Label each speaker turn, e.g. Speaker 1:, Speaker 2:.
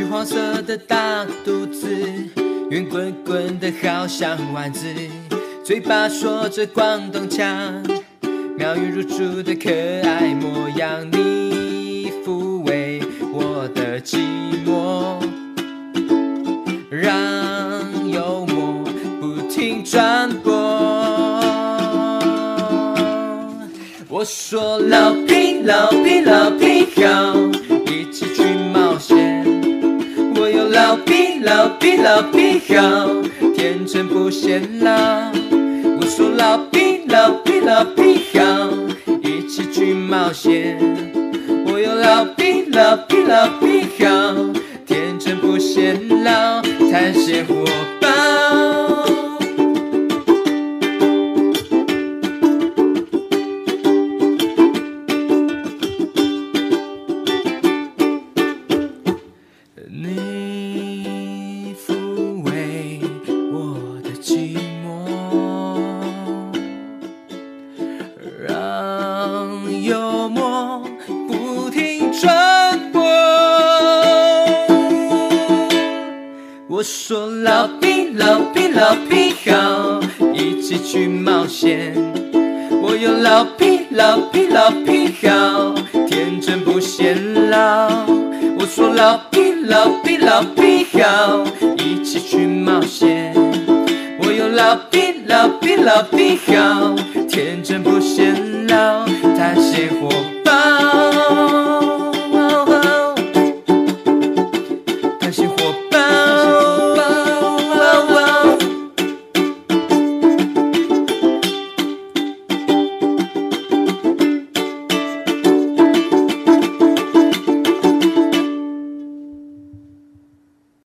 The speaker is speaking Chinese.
Speaker 1: 橘黄色的大肚子，圆滚滚的好像丸子，嘴巴说着广东腔，妙语如珠的可爱模样，你抚慰我的寂寞，让幽默不停转播。我说老皮老皮老皮好，老毕老毕好，天真不显老。我说老毕老毕老毕好，一起去冒险。我有老毕老毕老毕好，天真不显老，探险活宝。你我说老毕老毕老毕好，一起去冒险。我有老毕老毕老毕好，天真不显老。我说老毕老毕老毕好，一起去冒险。我有老毕老毕老毕好，天真不显老，探险火爆。探险火爆。